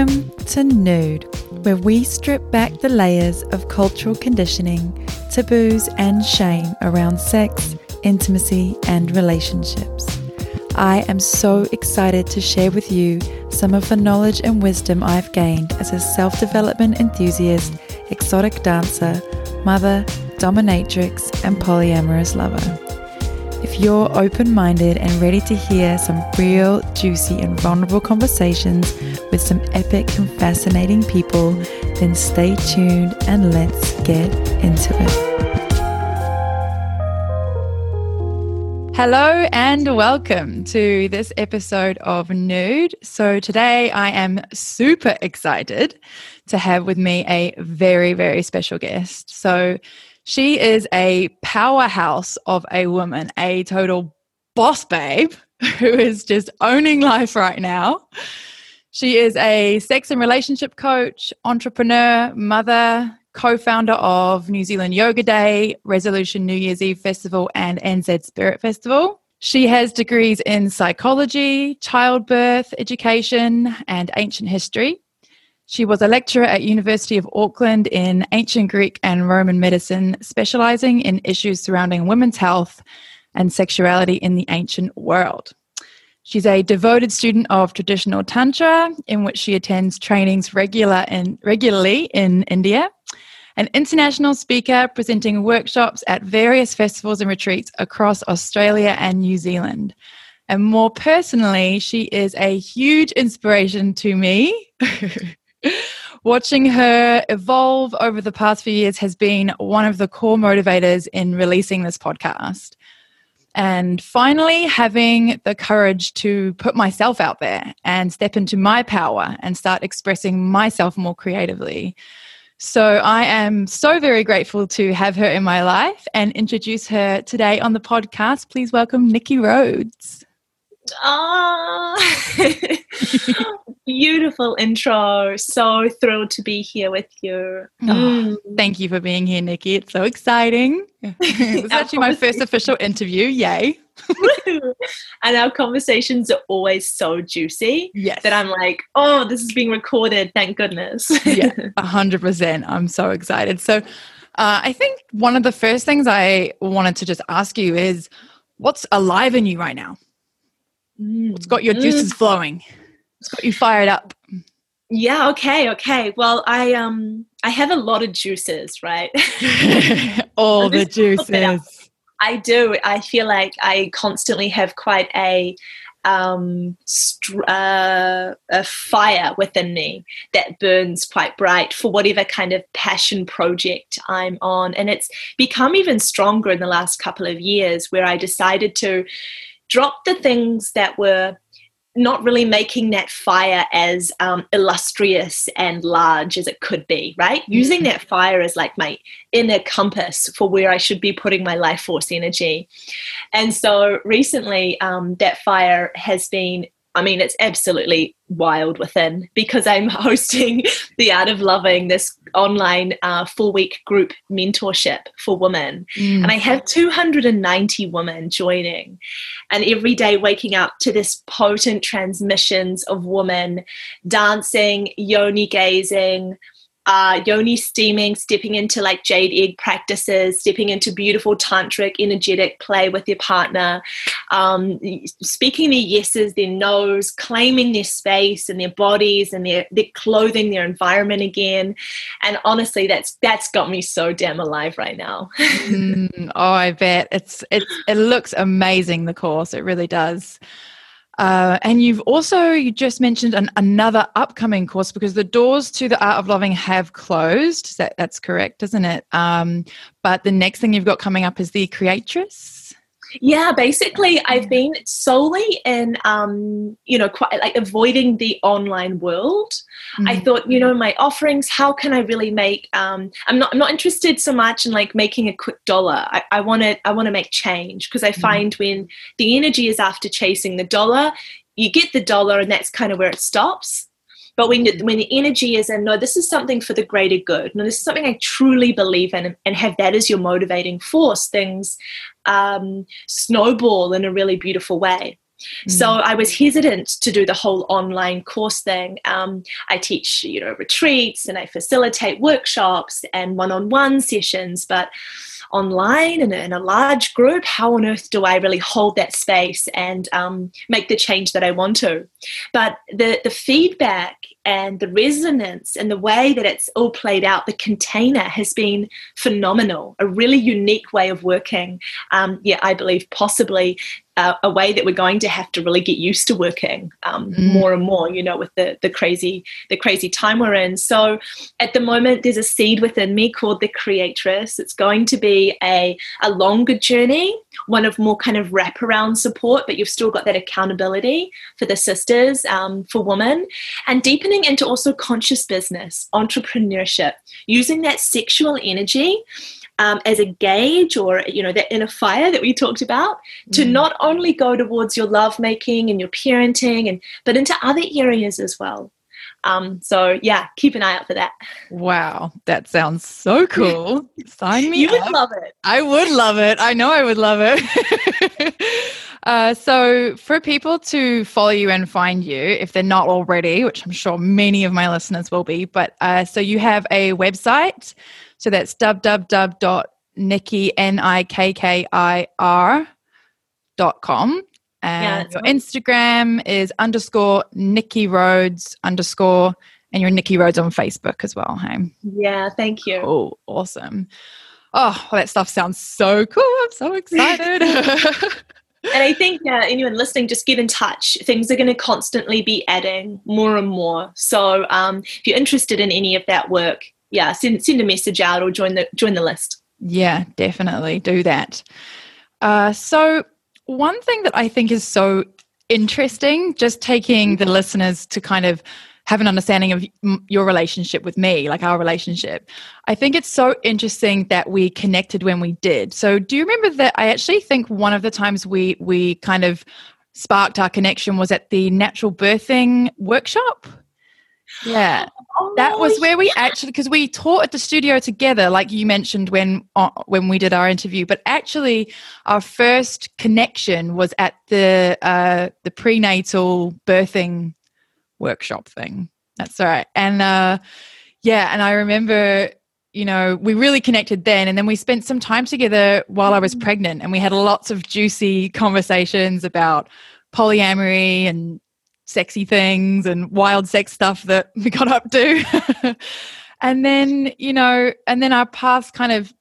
Welcome to Nude, where we strip back the layers of cultural conditioning, taboos, and shame around sex, intimacy, and relationships. I am so excited to share with you some of the knowledge and wisdom I've gained as a self development enthusiast, exotic dancer, mother, dominatrix, and polyamorous lover. If you're open minded and ready to hear some real, juicy, and vulnerable conversations with some epic and fascinating people, then stay tuned and let's get into it. Hello and welcome to this episode of Nude. So, today I am super excited to have with me a very, very special guest. So, she is a powerhouse of a woman, a total boss babe who is just owning life right now. She is a sex and relationship coach, entrepreneur, mother, co founder of New Zealand Yoga Day, Resolution New Year's Eve Festival, and NZ Spirit Festival. She has degrees in psychology, childbirth education, and ancient history. She was a lecturer at University of Auckland in ancient Greek and Roman medicine, specializing in issues surrounding women's health and sexuality in the ancient world. She's a devoted student of traditional tantra, in which she attends trainings regular in, regularly in India. An international speaker presenting workshops at various festivals and retreats across Australia and New Zealand. And more personally, she is a huge inspiration to me. Watching her evolve over the past few years has been one of the core motivators in releasing this podcast. And finally, having the courage to put myself out there and step into my power and start expressing myself more creatively. So I am so very grateful to have her in my life and introduce her today on the podcast. Please welcome Nikki Rhodes. Ah, beautiful intro. So thrilled to be here with you. Oh, thank you for being here, Nikki. It's so exciting. it's actually my first official interview. Yay. and our conversations are always so juicy yes. that I'm like, oh, this is being recorded. Thank goodness. yeah, 100%. I'm so excited. So, uh, I think one of the first things I wanted to just ask you is what's alive in you right now? Mm. What's got your juices mm. flowing? What's got you fired up? Yeah, okay, okay. Well, I um I have a lot of juices, right? All the juices. I do. I feel like I constantly have quite a um, st- uh, a fire within me that burns quite bright for whatever kind of passion project I'm on. And it's become even stronger in the last couple of years where I decided to drop the things that were not really making that fire as um, illustrious and large as it could be, right? Mm-hmm. Using that fire as like my inner compass for where I should be putting my life force energy. And so recently, um, that fire has been I mean, it's absolutely wild within because I'm hosting the Art of Loving, this online uh, four week group mentorship for women. Mm. And I have 290 women joining, and every day waking up to this potent transmissions of women dancing, yoni gazing, uh, yoni steaming, stepping into like jade egg practices, stepping into beautiful tantric, energetic play with your partner, um, speaking their yeses, their nos, claiming their space and their bodies and their, their clothing, their environment again. And honestly, that's that's got me so damn alive right now. mm, oh, I bet it's it's it looks amazing. The course, it really does. Uh, and you've also you just mentioned an, another upcoming course because the doors to the art of loving have closed. That, that's correct, isn't it? Um, but the next thing you've got coming up is the creatress. Yeah, basically, I've been solely in, um, you know, quite like avoiding the online world. Mm-hmm. I thought, you know, my offerings. How can I really make? Um, I'm not. I'm not interested so much in like making a quick dollar. I want to. I want to make change because I mm-hmm. find when the energy is after chasing the dollar, you get the dollar, and that's kind of where it stops. But when the, when the energy is in, no, this is something for the greater good. No, this is something I truly believe in, and have that as your motivating force. Things um, snowball in a really beautiful way. Mm. So I was hesitant to do the whole online course thing. Um, I teach, you know, retreats and I facilitate workshops and one-on-one sessions, but online and in a large group, how on earth do I really hold that space and um, make the change that I want to? But the the feedback and the resonance and the way that it's all played out, the container has been phenomenal. A really unique way of working. Um, yeah, I believe possibly a way that we're going to have to really get used to working um, mm. more and more you know with the the crazy the crazy time we're in so at the moment there's a seed within me called the creatress it's going to be a a longer journey one of more kind of wraparound support but you've still got that accountability for the sisters um, for women and deepening into also conscious business entrepreneurship using that sexual energy um, as a gauge or you know that inner fire that we talked about mm. to not only go towards your lovemaking and your parenting and but into other areas as well. Um, so yeah keep an eye out for that. Wow that sounds so cool. Sign me you up. would love it. I would love it. I know i would love it. Uh, so, for people to follow you and find you, if they're not already, which I'm sure many of my listeners will be, but uh, so you have a website, so that's www.nikkir, N-I-K-K-I-R dot com. And yeah, your right. Instagram is underscore Nikki Rhodes underscore, and you're Nikki Rhodes on Facebook as well. Hey. Yeah, thank you. Oh, awesome. Oh, well, that stuff sounds so cool. I'm so excited. and I think uh, anyone listening, just get in touch. Things are going to constantly be adding more and more. So um, if you're interested in any of that work, yeah, send send a message out or join the join the list. Yeah, definitely do that. Uh, so one thing that I think is so interesting, just taking the listeners to kind of have an understanding of your relationship with me, like our relationship. I think it's so interesting that we connected when we did. So, do you remember that? I actually think one of the times we we kind of sparked our connection was at the natural birthing workshop. Yeah. Oh, that was where we actually because we taught at the studio together like you mentioned when uh, when we did our interview but actually our first connection was at the uh, the prenatal birthing workshop thing that's all right and uh, yeah and i remember you know we really connected then and then we spent some time together while i was mm. pregnant and we had lots of juicy conversations about polyamory and sexy things and wild sex stuff that we got up to. and then, you know, and then our paths kind of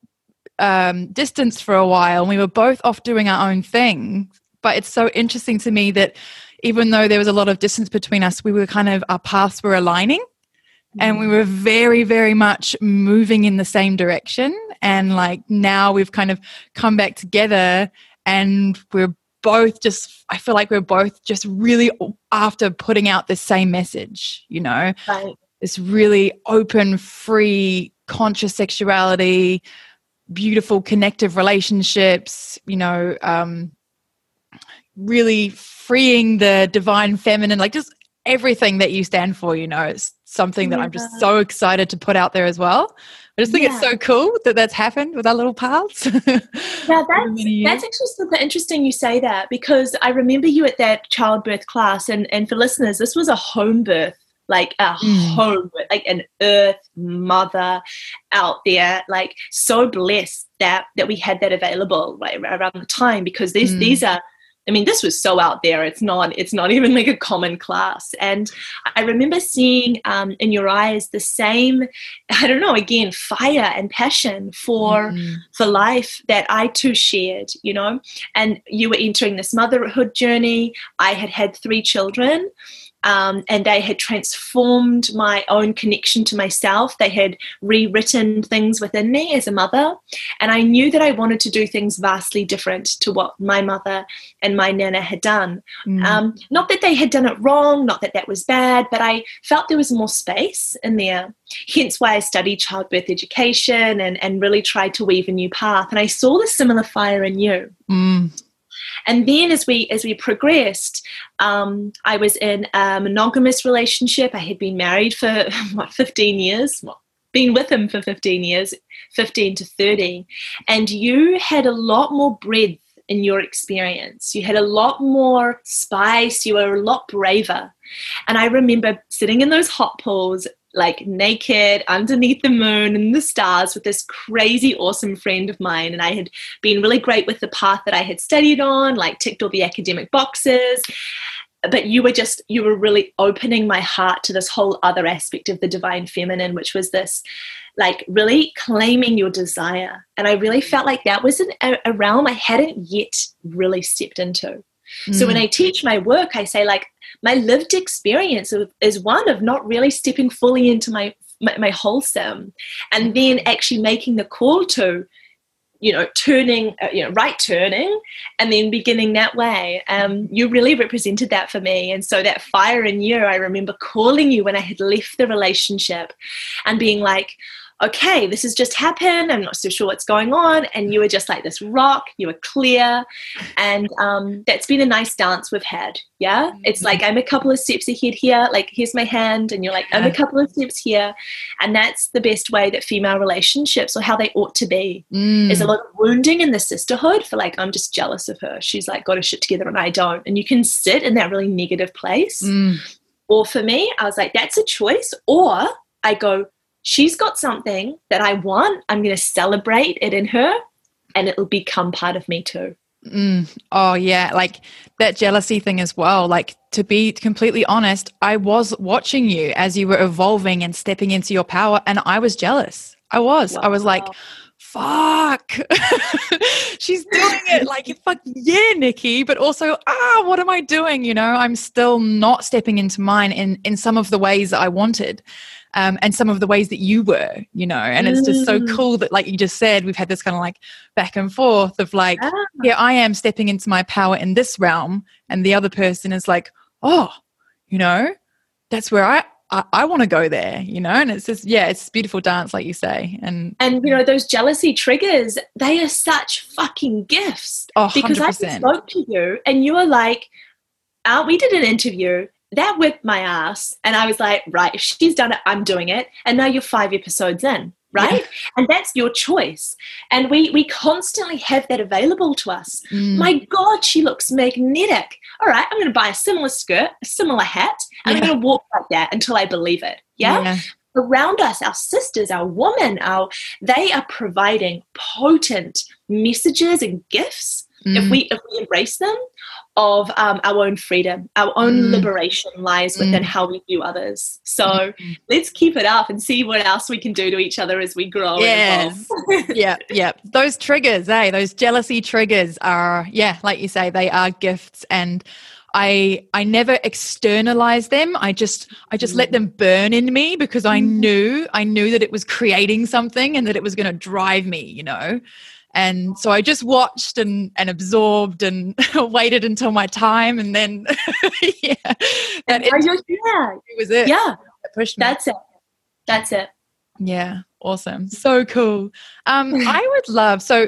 um, distanced for a while and we were both off doing our own thing. But it's so interesting to me that even though there was a lot of distance between us, we were kind of, our paths were aligning and we were very very much moving in the same direction and like now we've kind of come back together and we're both just i feel like we're both just really after putting out the same message you know right. this really open free conscious sexuality beautiful connective relationships you know um really freeing the divine feminine like just everything that you stand for you know it's something that yeah. i'm just so excited to put out there as well I just think yeah. it's so cool that that's happened with our little pals. yeah, that's, that's actually super interesting you say that because I remember you at that childbirth class, and, and for listeners, this was a home birth like a mm. home, like an earth mother out there, like so blessed that that we had that available right around the time because these mm. these are I mean, this was so out there. It's not. It's not even like a common class. And I remember seeing um, in your eyes the same. I don't know. Again, fire and passion for mm-hmm. for life that I too shared. You know, and you were entering this motherhood journey. I had had three children um, and they had transformed my own connection to myself. They had rewritten things within me as a mother, and I knew that I wanted to do things vastly different to what my mother and my nana had done. Mm. Um, not that they had done it wrong, not that that was bad, but I felt there was more space in there. Hence why I studied childbirth education and, and really tried to weave a new path. And I saw the similar fire in you. Mm. And then as we as we progressed, um, I was in a monogamous relationship. I had been married for what 15 years. Well, been with him for 15 years, 15 to 30. And you had a lot more breadth in your experience. You had a lot more spice, you were a lot braver. And I remember sitting in those hot pools, like naked underneath the moon and the stars with this crazy awesome friend of mine. And i had been really great with the path that i had studied on like ticked all the academic boxes. But you were just you were really opening my heart to this whole other aspect of the divine feminine which was this like really claiming your desire. And i really felt like that was an, a, a realm i hadn't yet really stepped into mm. so when mm. i teach my work i say like my lived experience is one of not really stepping fully into my my, my wholesome and then actually making the call to you know turning uh, you know right turning and then beginning that way um, you really represented that for me and so that fire in you i remember calling you when i had left the relationship and being like okay, this has just happened. I'm not so sure what's going on. And you were just like this rock, you were clear. And um, that's been a nice dance we've had. Yeah. It's like I'm a couple of steps ahead here. Like, here's my hand. And you're like, I'm a couple of steps here. And that's the best way that female relationships or how they ought to be. Mm. There's a lot of wounding in the sisterhood for like, I'm just jealous of her. She's like got her shit together and I don't. And you can sit in that really negative place. Mm. Or for me, I was like, that's a choice. Or I go, she's got something that I want. I'm going to celebrate it in her and it'll become part of me too. Mm. Oh, yeah. Like that jealousy thing as well. Like, to be completely honest, I was watching you as you were evolving and stepping into your power, and I was jealous. I was. Wow. I was like, fuck. She's doing it. Like, fuck yeah, Nikki. But also, ah, what am I doing? You know, I'm still not stepping into mine in, in some of the ways that I wanted um, and some of the ways that you were, you know. And it's just so mm. cool that, like you just said, we've had this kind of like back and forth of like, yeah. here I am stepping into my power in this realm, and the other person is like, oh, you know, that's where I I, I want to go there, you know, and it's just yeah, it's beautiful dance, like you say, and and you know those jealousy triggers, they are such fucking gifts. Oh, because I spoke to you, and you were like, uh, we did an interview, that whipped my ass. And I was like, right, if she's done it, I'm doing it. And now you're five episodes in, right? Yeah. And that's your choice. And we we constantly have that available to us. Mm. My God, she looks magnetic. All right, I'm gonna buy a similar skirt, a similar hat, and yeah. I'm gonna walk like that until I believe it. yeah. yeah around us our sisters our women our they are providing potent messages and gifts mm. if we if we embrace them of um, our own freedom, our own mm. liberation lies within mm. how we view others. So mm. let's keep it up and see what else we can do to each other as we grow. Yes. yeah, yeah. Those triggers, eh? Those jealousy triggers are, yeah, like you say, they are gifts and I I never externalize them. I just I just let them burn in me because I mm. knew I knew that it was creating something and that it was going to drive me, you know. And so I just watched and, and absorbed and waited until my time. And then, yeah, that it, yeah. it was it. Yeah. It pushed me. That's it. That's it. Yeah. Awesome. So cool. Um, I would love, so,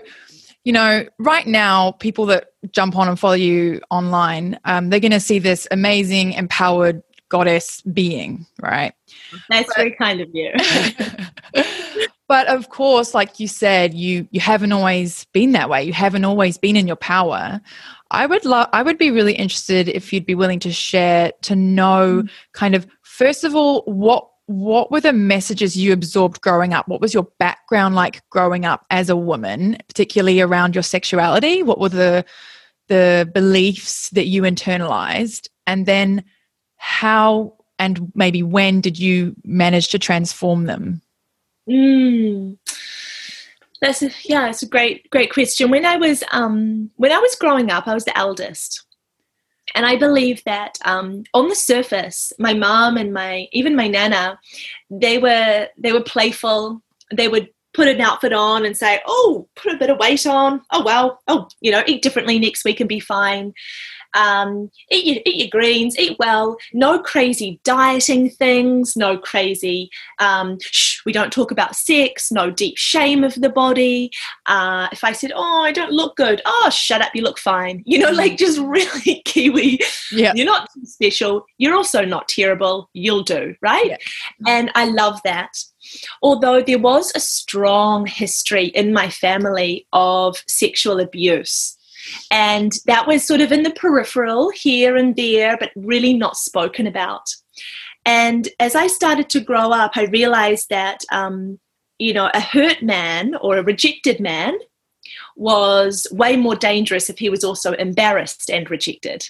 you know, right now, people that jump on and follow you online, um, they're going to see this amazing, empowered goddess being, right? That's but, very kind of you. but of course like you said you you haven't always been that way you haven't always been in your power i would love i would be really interested if you'd be willing to share to know mm. kind of first of all what what were the messages you absorbed growing up what was your background like growing up as a woman particularly around your sexuality what were the the beliefs that you internalized and then how and maybe when did you manage to transform them Mm. That's a, yeah, it's a great great question. When I was um, when I was growing up, I was the eldest, and I believe that um, on the surface, my mom and my even my nana, they were they were playful. They would put an outfit on and say, "Oh, put a bit of weight on. Oh well. Oh, you know, eat differently next week and be fine." Um, eat, your, eat your greens, eat well, no crazy dieting things, no crazy, um, shh, we don't talk about sex, no deep shame of the body. Uh, if I said, oh, I don't look good, oh, shut up, you look fine. You know, like just really Kiwi. Yeah. You're not special. You're also not terrible. You'll do, right? Yeah. And I love that although there was a strong history in my family of sexual abuse And that was sort of in the peripheral here and there, but really not spoken about. And as I started to grow up, I realized that, um, you know, a hurt man or a rejected man was way more dangerous if he was also embarrassed and rejected.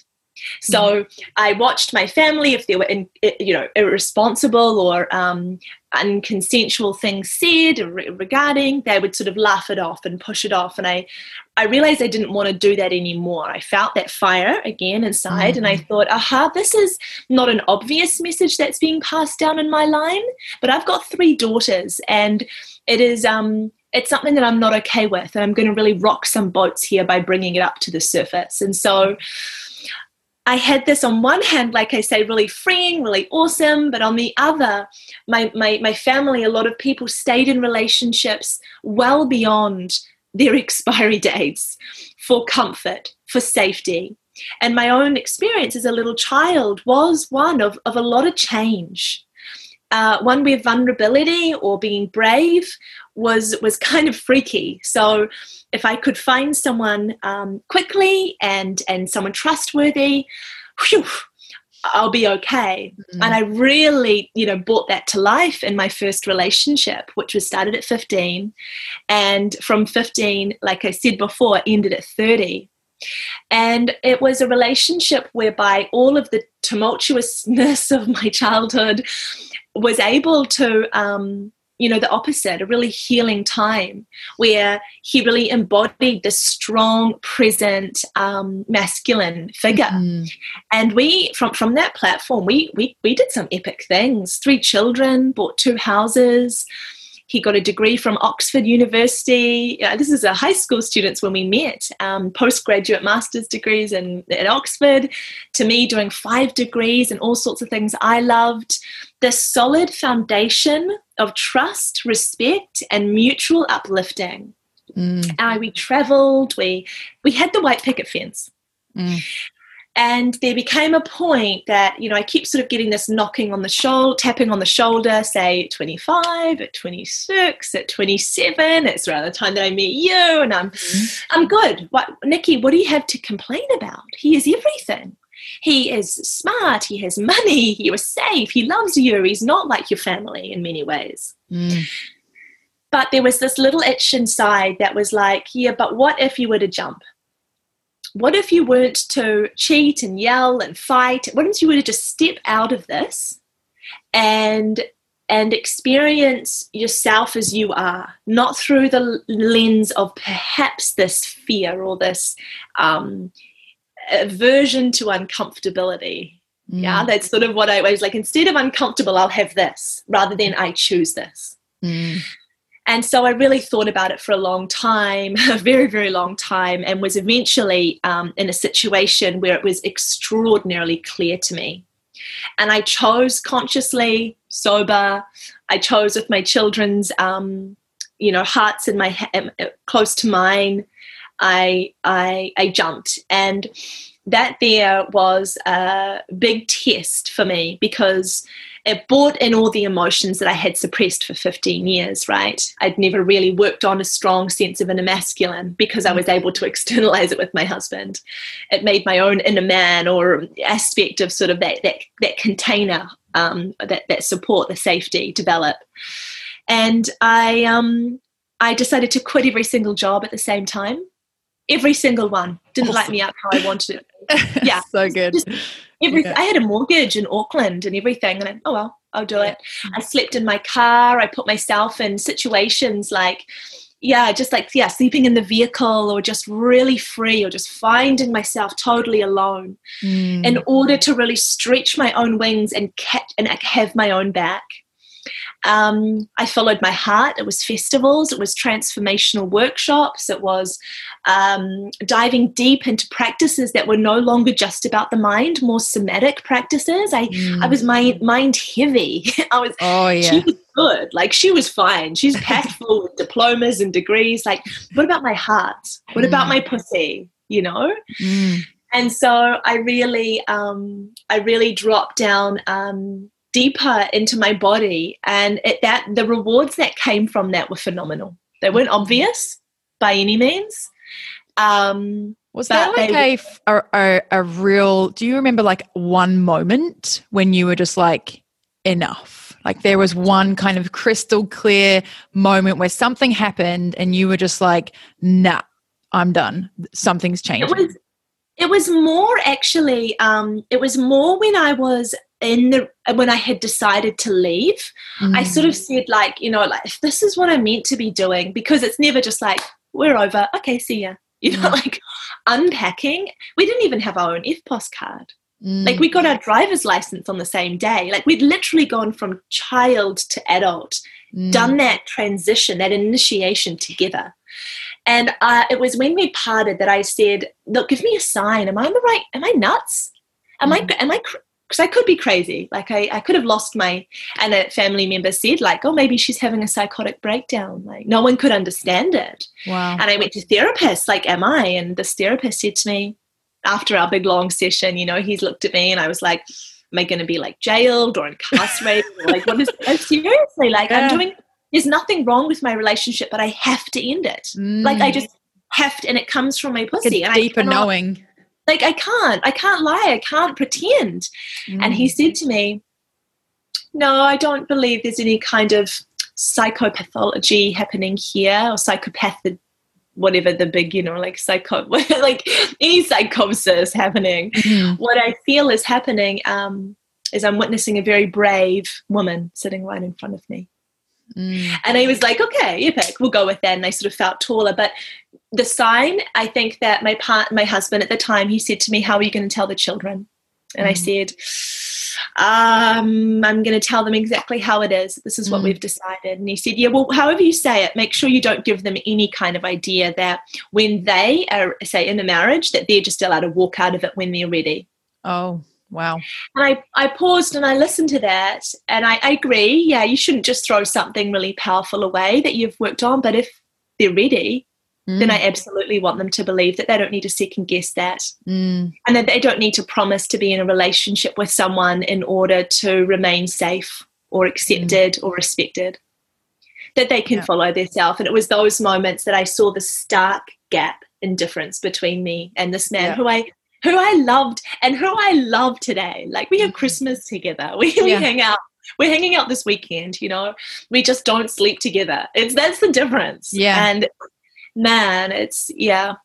So mm. I watched my family if they were, in, you know, irresponsible or um, unconsensual things said regarding, they would sort of laugh it off and push it off. And I, I realized I didn't want to do that anymore. I felt that fire again inside, mm-hmm. and I mm-hmm. thought, aha, this is not an obvious message that's being passed down in my line, but I've got three daughters, and it is um, it's something that I'm not okay with, and I'm going to really rock some boats here by bringing it up to the surface. And so I had this on one hand, like I say, really freeing, really awesome, but on the other, my, my, my family, a lot of people stayed in relationships well beyond their expiry dates for comfort, for safety. And my own experience as a little child was one of, of a lot of change. Uh, one where vulnerability or being brave was was kind of freaky. So if I could find someone um, quickly and and someone trustworthy, whew, I'll be okay. Mm-hmm. And I really, you know, brought that to life in my first relationship, which was started at 15. And from 15, like I said before, ended at 30. And it was a relationship whereby all of the tumultuousness of my childhood was able to um, you know, the opposite, a really healing time where he really embodied the strong, present, um, masculine figure. Mm-hmm. And we, from, from that platform, we, we, we did some epic things. Three children, bought two houses, he got a degree from Oxford University. Uh, this is a high school students when we met, um, postgraduate master's degrees in, at Oxford, to me doing five degrees and all sorts of things I loved. This solid foundation of trust, respect, and mutual uplifting. Mm. Uh, we traveled, we, we had the white picket fence. Mm. And there became a point that, you know, I keep sort of getting this knocking on the shoulder, tapping on the shoulder, say at 25, at 26, at 27. It's around the time that I meet you, and I'm, mm-hmm. I'm good. What, Nikki, what do you have to complain about? He is everything. He is smart. He has money. You are safe. He loves you. He's not like your family in many ways. Mm. But there was this little itch inside that was like, yeah, but what if you were to jump? What if you weren't to cheat and yell and fight? What if you were to just step out of this and and experience yourself as you are, not through the lens of perhaps this fear or this um, aversion to uncomfortability. Mm. Yeah, that's sort of what I was like. Instead of uncomfortable, I'll have this rather than I choose this. Mm. And so I really thought about it for a long time, a very, very long time, and was eventually um, in a situation where it was extraordinarily clear to me. And I chose consciously, sober. I chose with my children's, um, you know, hearts in my um, close to mine. I, I, I jumped, and that there was a big test for me because it brought in all the emotions that I had suppressed for 15 years, right? I'd never really worked on a strong sense of inner masculine because I was able to externalize it with my husband. It made my own inner man or aspect of sort of that that, that container, um, that, that support, the safety develop. And I um I decided to quit every single job at the same time. Every single one didn't awesome. light me up how I wanted it. Yeah, so good. Just, Every, I had a mortgage in Auckland and everything, and I, oh well, I'll do it. I slept in my car. I put myself in situations like, yeah, just like yeah, sleeping in the vehicle, or just really free, or just finding myself totally alone, mm. in order to really stretch my own wings and catch and have my own back. Um, I followed my heart. It was festivals, it was transformational workshops, it was um, diving deep into practices that were no longer just about the mind, more somatic practices. I, mm. I was mind, mind heavy. I was, oh, yeah. she was good. Like she was fine. She's packed full with diplomas and degrees. Like, what about my heart? What mm. about my pussy? You know? Mm. And so I really, um, I really dropped down um, deeper into my body and it, that the rewards that came from that were phenomenal they weren't obvious by any means Um, was that like a, a, a, a real, do you remember like one moment when you were just like, enough? Like there was one kind of crystal clear moment where something happened and you were just like, nah, I'm done. Something's changed. It was, it was more actually, um, it was more when I was in the when I had decided to leave, mm. I sort of said like, you know, like if this is what I'm meant to be doing, because it's never just like we're over, okay, see ya. You know, mm. like unpacking. We didn't even have our own EFTPOS card. Mm. Like we got our driver's license on the same day. Like we'd literally gone from child to adult, mm. done that transition, that initiation together. And uh, it was when we parted that I said, "Look, give me a sign. Am I in the right? Am I nuts? Am mm. I? Am I? Because I could be crazy. Like I, I could have lost my." And a family member said, "Like, oh, maybe she's having a psychotic breakdown. Like no one could understand it." Wow. And I went to therapists. Like, am I? And this therapist said to me, after our big long session, you know, he's looked at me and I was like, "Am I going to be like jailed or incarcerated? or like, what is? seriously, like, yeah. I'm doing." there's nothing wrong with my relationship, but I have to end it. Mm. Like I just have to, and it comes from my pussy. Like and deeper cannot, knowing. Like I can't, I can't lie, I can't pretend. Mm. And he mm. said to me, No, I don't believe there's any kind of psychopathology happening here or psychopath whatever the big you know like psycho like any psychosis happening mm. what i feel is happening um, is i'm witnessing a very brave woman sitting right in front of me Mm. And I was like, okay, epic, we'll go with that. And I sort of felt taller. But the sign, I think that my part, my husband at the time, he said to me, How are you going to tell the children? And mm. I said, um, I'm going to tell them exactly how it is. This is what mm. we've decided. And he said, Yeah, well, however you say it, make sure you don't give them any kind of idea that when they are, say, in a marriage, that they're just allowed to walk out of it when they're ready. Oh, Wow. And I, I paused and I listened to that and I, I agree. Yeah, you shouldn't just throw something really powerful away that you've worked on, but if they're ready, mm. then I absolutely want them to believe that they don't need to second guess that. Mm. And that they don't need to promise to be in a relationship with someone in order to remain safe or accepted mm. or respected. That they can yeah. follow their self. And it was those moments that I saw the stark gap in difference between me and this man yeah. who I who I loved and who I love today. Like we have mm-hmm. Christmas together. We, we hang out. We're hanging out this weekend, you know. We just don't sleep together. It's that's the difference. Yeah. And man, it's yeah,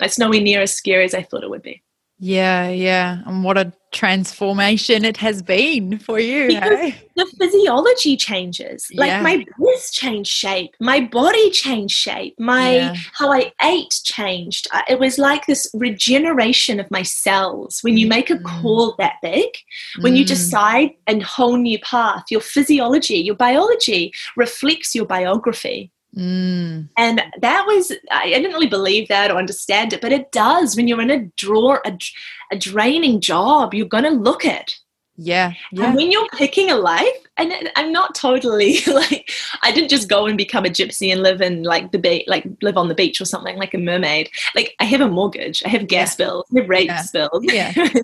it's nowhere near as scary as I thought it would be. Yeah, yeah. And what a transformation it has been for you. Hey? The physiology changes. Like yeah. my breasts changed shape, my body changed shape, my yeah. how I ate changed. It was like this regeneration of my cells. When you make a mm. call that big, when mm. you decide a whole new path, your physiology, your biology reflects your biography. Mm. And that was, I didn't really believe that or understand it, but it does. When you're in a draw, a, a draining job, you're going to look at. Yeah, yeah. And when you're picking a life, and I'm not totally like, I didn't just go and become a gypsy and live in like the beach, like live on the beach or something like a mermaid. Like I have a mortgage, I have gas yeah. bills, I have rates yeah. bills. Yeah.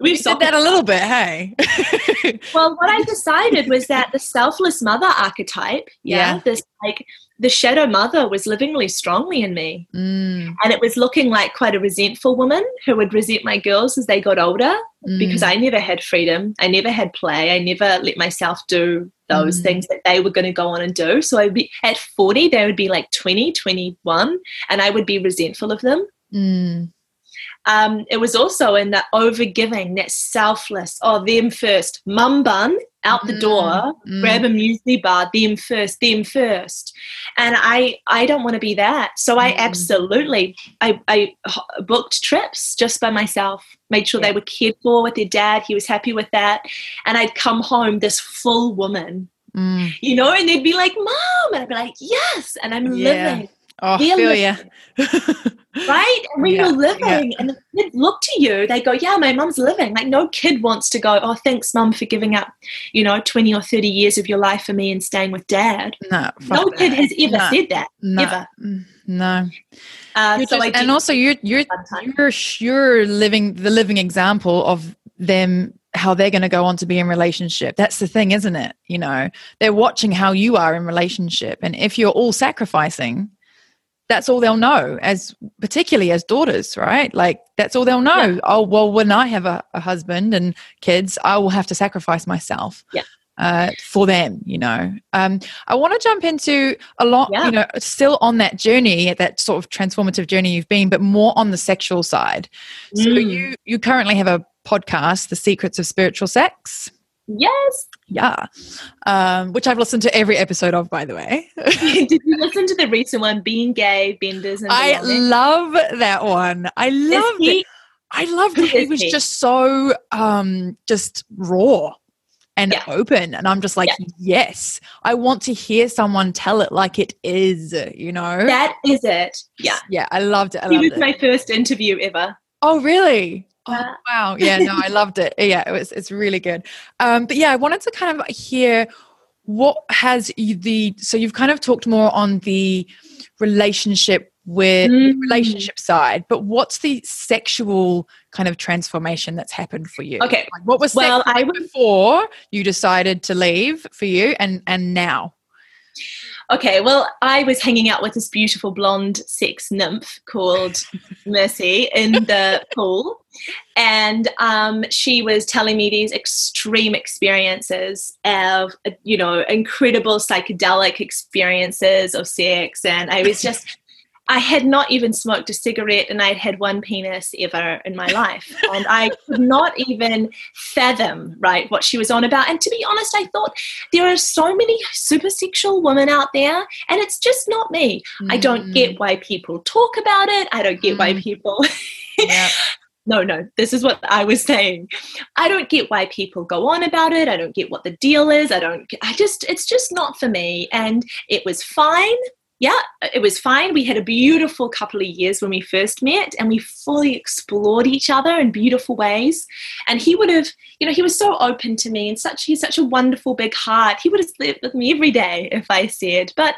we did that a little bit, hey. well, what I decided was that the selfless mother archetype, yeah, yeah. this like the shadow mother was living really strongly in me. Mm. And it was looking like quite a resentful woman who would resent my girls as they got older mm. because I never had freedom. I never had play. I never let myself do those mm. things that they were going to go on and do. So I'd be at 40, they would be like 20, 21, and I would be resentful of them. Um, it was also in that overgiving, that selfless, oh, them first, mum bun out the mm, door, mm. grab a muesli bar, them first, them first. And I, I don't want to be that. So I mm. absolutely, I, I booked trips just by myself, made sure yeah. they were cared for with their dad. He was happy with that. And I'd come home this full woman, mm. you know, and they'd be like, mom. And I'd be like, yes. And I'm yeah. living Oh, I feel you. right? And when yeah, you're living yeah. and the kids look to you, they go, Yeah, my mum's living. Like no kid wants to go, Oh, thanks, mum, for giving up, you know, 20 or 30 years of your life for me and staying with dad. No, no kid has ever no, said that. No, ever. Mm, no. Uh, so just, and also you're you're you're you're living the living example of them how they're going to go on to be in relationship that's the thing isn't it you know they're watching how you are in relationship and if you're all sacrificing that's all they'll know as particularly as daughters right like that's all they'll know yeah. oh well when i have a, a, husband and kids i will have to sacrifice myself yeah. uh, for them you know um, i want to jump into a lot yeah. you know still on that journey that sort of transformative journey you've been but more on the sexual side mm. so you you currently have a podcast the secrets of spiritual sex Yes. Yeah. Um, which I've listened to every episode of, by the way. Did you listen to the recent one, Being Gay, Benders, and I love that one. I love it. I love that he was he? just so um, just raw and yeah. open. And I'm just like, yeah. yes, I want to hear someone tell it like it is, you know? That is it. Yeah. Yeah, I loved it. I he loved was it. my first interview ever. Oh, really? Oh, wow. Yeah, no, I loved it. Yeah, it was it's really good. Um, but yeah, I wanted to kind of hear what has you the so you've kind of talked more on the relationship with mm. relationship side, but what's the sexual kind of transformation that's happened for you? Okay. Like what was well, I before you decided to leave for you and and now? Okay, well, I was hanging out with this beautiful blonde sex nymph called Mercy in the pool, and um, she was telling me these extreme experiences of, you know, incredible psychedelic experiences of sex, and I was just I had not even smoked a cigarette and I'd had one penis ever in my life. And I could not even fathom, right, what she was on about. And to be honest, I thought there are so many super sexual women out there and it's just not me. Mm. I don't get mm. why people talk about it. I don't get mm. why people. no, no, this is what I was saying. I don't get why people go on about it. I don't get what the deal is. I don't, I just, it's just not for me. And it was fine yeah, it was fine. We had a beautiful couple of years when we first met, and we fully explored each other in beautiful ways. And he would have, you know, he was so open to me and such he's such a wonderful big heart. He would have slept with me every day if I said. But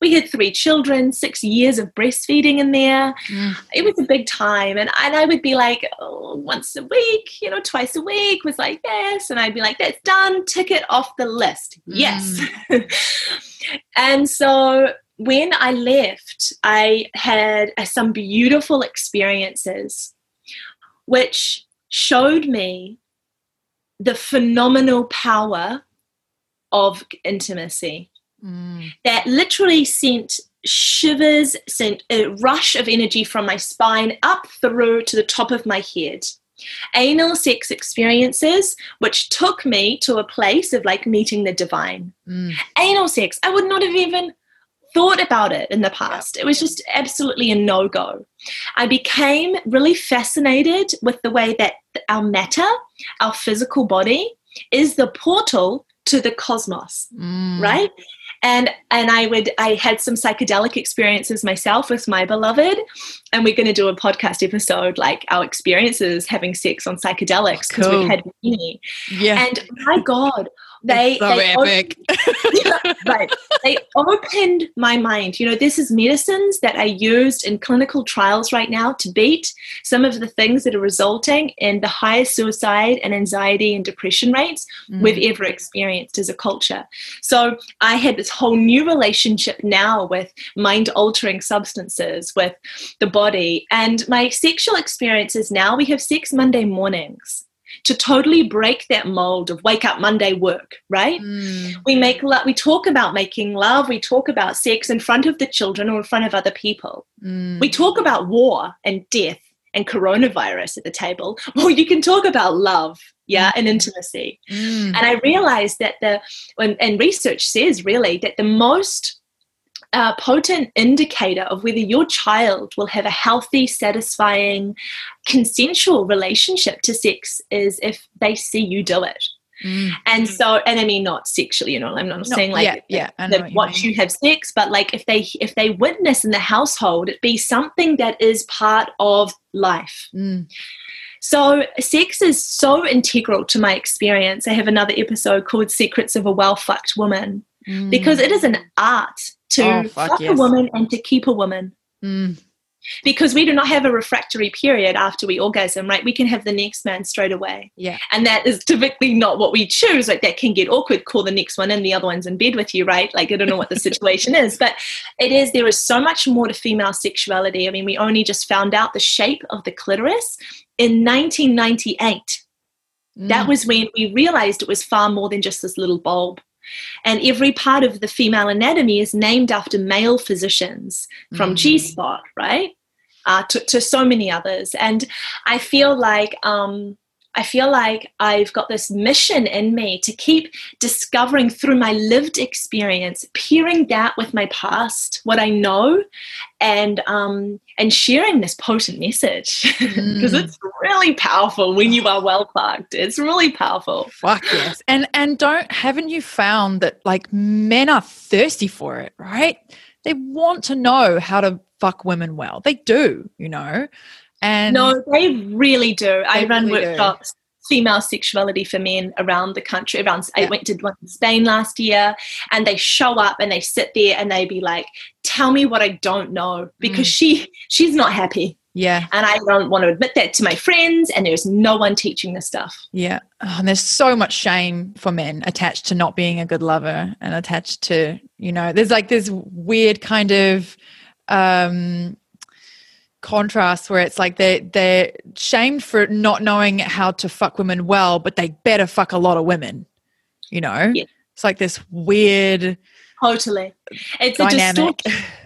we had three children, six years of breastfeeding in there. Mm. It was a big time. And, and I would be like, oh, once a week, you know, twice a week was like, yes. And I'd be like, that's done, tick it off the list. Yes. Mm. and so when I left, I had uh, some beautiful experiences which showed me the phenomenal power of intimacy mm. that literally sent shivers, sent a rush of energy from my spine up through to the top of my head. Anal sex experiences, which took me to a place of like meeting the divine. Mm. Anal sex, I would not have even thought about it in the past. It was just absolutely a no go. I became really fascinated with the way that our matter, our physical body, is the portal to the cosmos, mm. right? And and I would I had some psychedelic experiences myself with my beloved, and we're going to do a podcast episode like our experiences having sex on psychedelics because cool. we've had many. Yeah. And my God, they so they epic. Opened, right. They opened my mind. You know, this is medicines that are used in clinical trials right now to beat some of the things that are resulting in the highest suicide and anxiety and depression rates mm. we've ever experienced as a culture. So I had this whole new relationship now with mind altering substances, with the body, and my sexual experiences now. We have sex Monday mornings to totally break that mold of wake up Monday work, right? Mm. We make love, we talk about making love, we talk about sex in front of the children or in front of other people. Mm. We talk about war and death and coronavirus at the table, or you can talk about love, yeah, mm. and intimacy. Mm. And I realized that the, and, and research says really that the most a potent indicator of whether your child will have a healthy, satisfying, consensual relationship to sex is if they see you do it. Mm. And so, and I mean, not sexually, you know, I'm not no, saying like yeah, yeah, that what watch you, you have sex, but like if they if they witness in the household, it be something that is part of life. Mm. So, sex is so integral to my experience. I have another episode called Secrets of a Well Fucked Woman mm. because it is an art to oh, fuck, fuck yes. a woman and to keep a woman. Mm. because we do not have a refractory period after we orgasm, right? We can have the next man straight away. Yeah. And that is typically not what we choose. Like that can get awkward, call the next one and the other one's in bed with you, right? Like I don't know what the situation is, but it is, there is so much more to female sexuality. I mean, we only just found out the shape of the clitoris in 1998. Mm. That was when we realized it was far more than just this little bulb. And every part of the female anatomy is named after male physicians from mm. G Spot, right? Uh, to, to so many others. And I feel like um, I feel like I've got this mission in me to keep discovering through my lived experience, pairing that with my past, what I know, and um, and sharing this potent message because mm. it's really powerful when you are well plugged. It's really powerful. Fuck yes, and and don't haven't you found that like men are thirsty for it, right? They want to know how to fuck women well. They do, you know. And no, they really do. They I run really workshops. Do. Female sexuality for men around the country. Around, yeah. I went to one in Spain last year, and they show up and they sit there and they be like, "Tell me what I don't know," because mm. she she's not happy. Yeah. And I don't want to admit that to my friends, and there's no one teaching this stuff. Yeah. Oh, and there's so much shame for men attached to not being a good lover and attached to, you know, there's like this weird kind of um contrast where it's like they they're shamed for not knowing how to fuck women well, but they better fuck a lot of women. You know, yeah. it's like this weird. Totally, it's dynamic. a distortion.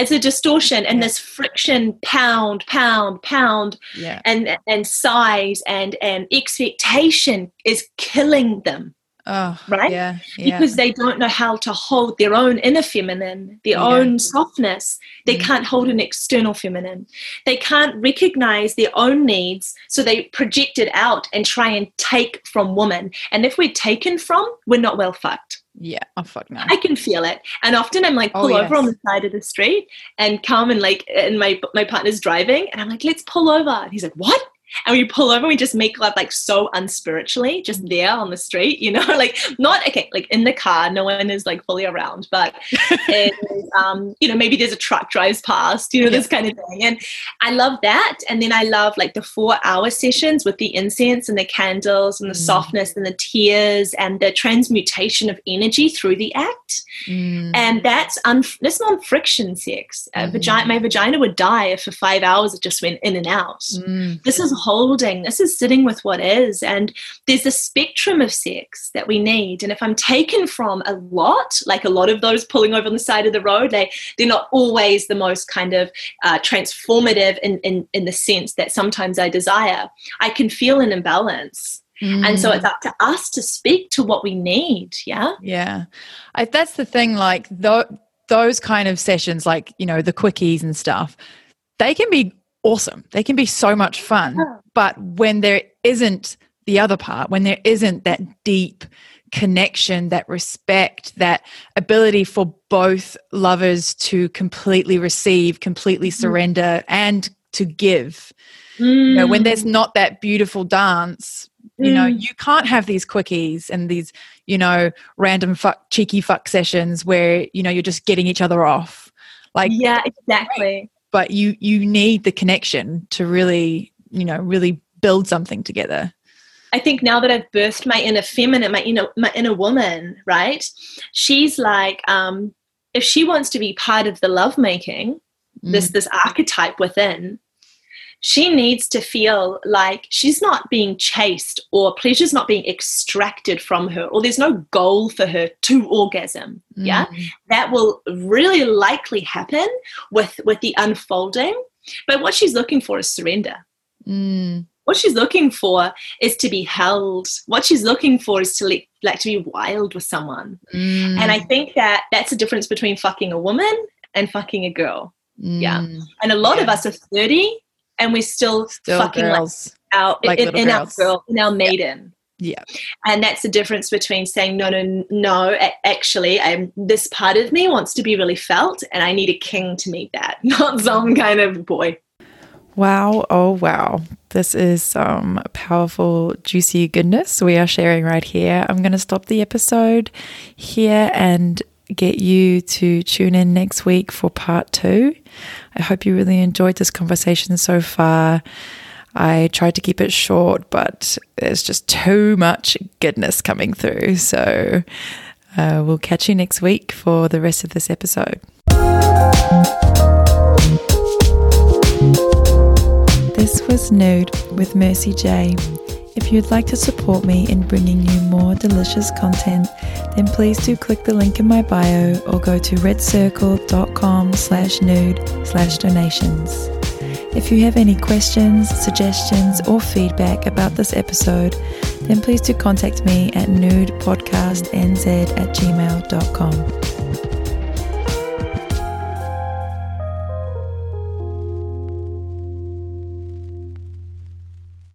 It's a distortion, and yeah. this friction, pound, pound, pound, yeah. and and size and and expectation is killing them. Oh, right? Yeah, yeah, Because they don't know how to hold their own inner feminine, their yeah. own softness. They mm. can't hold an external feminine. They can't recognize their own needs, so they project it out and try and take from women. And if we're taken from, we're not well fucked. Yeah, oh fuck no. I can feel it, and often I'm like oh, pull oh, over on the side of the street and come and like, and my my partner's driving, and I'm like, let's pull over. And he's like, what? And we pull over we just make love like so unspiritually just there on the street you know like not okay like in the car no one is like fully around but um, you know maybe there's a truck drives past you know yeah. this kind of thing and i love that and then i love like the four hour sessions with the incense and the candles and the mm. softness and the tears and the transmutation of energy through the act mm. and that's un- that's non-friction sex mm. vagina my vagina would die if for five hours it just went in and out mm. this is holding, this is sitting with what is. And there's a spectrum of sex that we need. And if I'm taken from a lot, like a lot of those pulling over on the side of the road, they, they're not always the most kind of uh, transformative in, in, in the sense that sometimes I desire. I can feel an imbalance. Mm. And so it's up to us to speak to what we need. Yeah. Yeah. I, that's the thing. Like, th- those kind of sessions, like, you know, the quickies and stuff, they can be awesome. They can be so much fun. But when there isn't the other part, when there isn't that deep connection, that respect, that ability for both lovers to completely receive, completely mm-hmm. surrender, mm. and to give. Mm. You know, when there's mm. not that beautiful dance, you know, mm. you can't have these quickies and these, you know, random fuck, cheeky fuck sessions where, you know, you're just getting each other off. Like, yeah, exactly but you you need the connection to really you know really build something together I think now that I've birthed my inner feminine, my inner my inner woman, right? She's like, um, if she wants to be part of the lovemaking, mm. this this archetype within, she needs to feel like she's not being chased or pleasure's not being extracted from her or there's no goal for her to orgasm mm. yeah that will really likely happen with with the unfolding but what she's looking for is surrender mm. what she's looking for is to be held what she's looking for is to like, like to be wild with someone mm. and i think that that's the difference between fucking a woman and fucking a girl yeah mm. and a lot yeah. of us are 30 and we still, still fucking girls, like our like in, in our girl in our maiden. Yeah. And that's the difference between saying, no, no, no, actually, I'm, this part of me wants to be really felt, and I need a king to meet that, not some kind of boy. Wow. Oh, wow. This is some powerful, juicy goodness we are sharing right here. I'm going to stop the episode here and get you to tune in next week for part two. I hope you really enjoyed this conversation so far. I tried to keep it short, but there's just too much goodness coming through. So uh, we'll catch you next week for the rest of this episode. This was Nude with Mercy J. If you'd like to support me in bringing you more delicious content, then please do click the link in my bio or go to redcircle.com slash nude slash donations. If you have any questions, suggestions, or feedback about this episode, then please do contact me at nudepodcastnz at gmail.com.